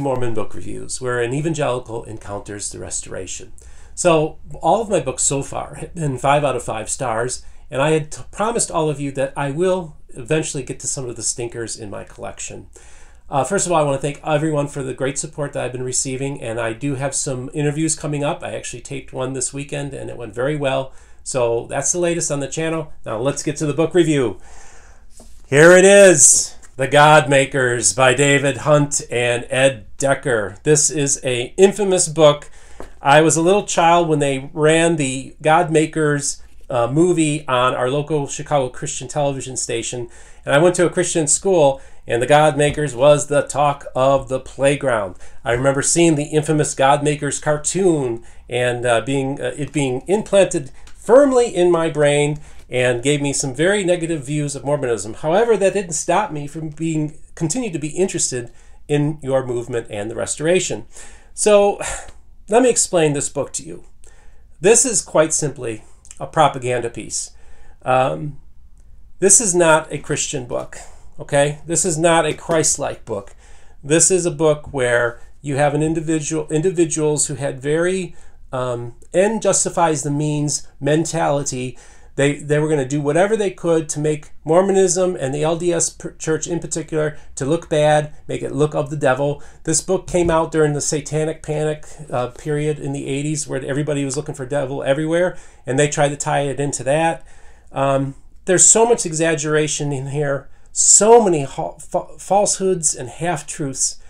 to Mormon Book Reviews, where an evangelical encounters the restoration. So, all of my books so far have been five out of five stars, and I had promised all of you that I will eventually get to some of the stinkers in my collection. Uh, first of all, I want to thank everyone for the great support that I've been receiving, and I do have some interviews coming up. I actually taped one this weekend, and it went very well. So that's the latest on the channel. Now let's get to the book review. Here it is The God Makers by David Hunt and Ed Decker. This is a infamous book. I was a little child when they ran the God Makers uh, movie on our local Chicago Christian television station. And I went to a Christian school, and the God Makers was the talk of the playground. I remember seeing the infamous God Makers cartoon and uh, being uh, it being implanted firmly in my brain and gave me some very negative views of Mormonism. However, that didn't stop me from being continued to be interested in your movement and the restoration. So, let me explain this book to you. This is quite simply a propaganda piece. Um, this is not a Christian book, okay? This is not a Christ-like book. This is a book where you have an individual individuals who had very um, end justifies the means mentality. They, they were going to do whatever they could to make Mormonism and the LDS church in particular to look bad, make it look of the devil. This book came out during the satanic panic uh, period in the 80s where everybody was looking for devil everywhere, and they tried to tie it into that. Um, there's so much exaggeration in here, so many falsehoods and half truths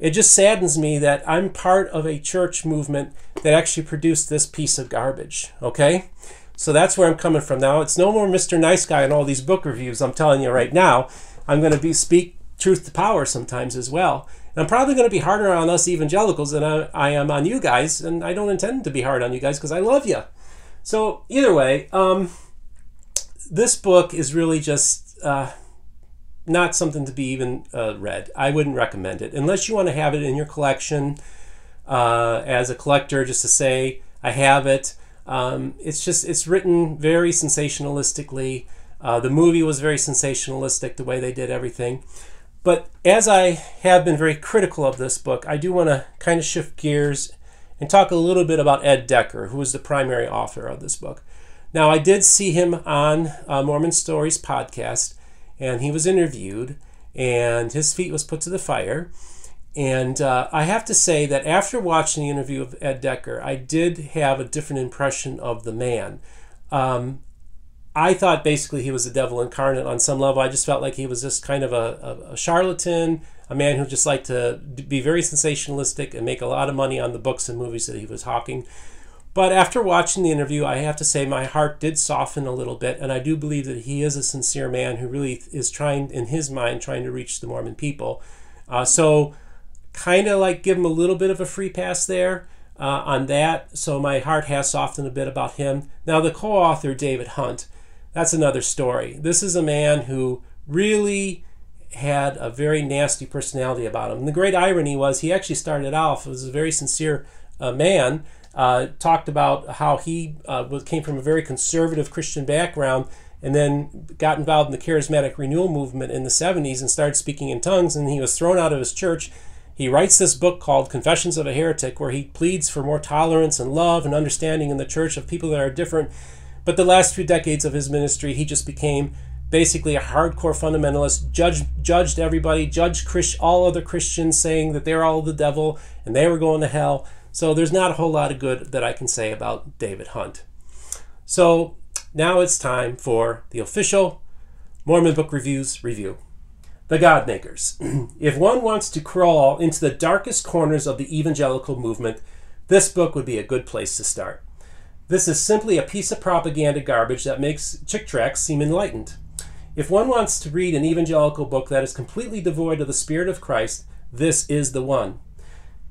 it just saddens me that I'm part of a church movement that actually produced this piece of garbage. Okay? So that's where I'm coming from now. It's no more Mr. Nice Guy in all these book reviews. I'm telling you right now. I'm going to be speak truth to power sometimes as well. And I'm probably going to be harder on us evangelicals than I, I am on you guys. And I don't intend to be hard on you guys because I love you. So either way, um, this book is really just uh, not something to be even uh, read. I wouldn't recommend it unless you want to have it in your collection uh, as a collector, just to say I have it. Um, it's just it's written very sensationalistically. Uh, the movie was very sensationalistic the way they did everything. But as I have been very critical of this book, I do want to kind of shift gears and talk a little bit about Ed Decker, who is the primary author of this book. Now, I did see him on uh, Mormon Stories podcast, and he was interviewed, and his feet was put to the fire. And uh, I have to say that after watching the interview of Ed Decker, I did have a different impression of the man. Um, I thought basically he was the devil incarnate on some level. I just felt like he was just kind of a, a, a charlatan, a man who just liked to be very sensationalistic and make a lot of money on the books and movies that he was hawking. But after watching the interview, I have to say my heart did soften a little bit, and I do believe that he is a sincere man who really is trying, in his mind, trying to reach the Mormon people. Uh, so, kind of like give him a little bit of a free pass there uh, on that. So, my heart has softened a bit about him. Now, the co author, David Hunt, that's another story. This is a man who really had a very nasty personality about him. And the great irony was he actually started off as a very sincere uh, man uh, talked about how he uh, came from a very conservative Christian background and then got involved in the charismatic renewal movement in the 70s and started speaking in tongues. And he was thrown out of his church. He writes this book called confessions of a heretic where he pleads for more tolerance and love and understanding in the church of people that are different. But the last few decades of his ministry he just became basically a hardcore fundamentalist judged judged everybody judged Christ, all other christians saying that they're all the devil and they were going to hell so there's not a whole lot of good that I can say about David Hunt. So now it's time for the official Mormon Book Reviews review. The Godmakers. if one wants to crawl into the darkest corners of the evangelical movement, this book would be a good place to start. This is simply a piece of propaganda garbage that makes Chick tracts seem enlightened. If one wants to read an evangelical book that is completely devoid of the Spirit of Christ, this is the one.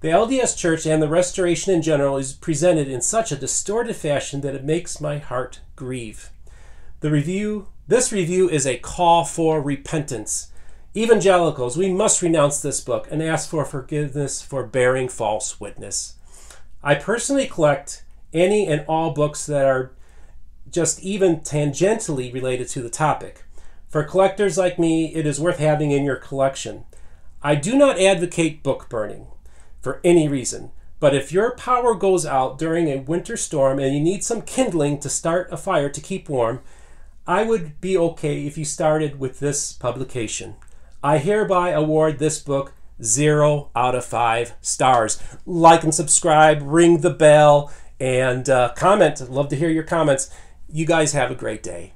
The LDS Church and the Restoration in general is presented in such a distorted fashion that it makes my heart grieve. The review, this review is a call for repentance. Evangelicals, we must renounce this book and ask for forgiveness for bearing false witness. I personally collect any and all books that are just even tangentially related to the topic. For collectors like me, it is worth having in your collection. I do not advocate book burning. For any reason. But if your power goes out during a winter storm and you need some kindling to start a fire to keep warm, I would be okay if you started with this publication. I hereby award this book zero out of five stars. Like and subscribe, ring the bell, and uh, comment. I'd love to hear your comments. You guys have a great day.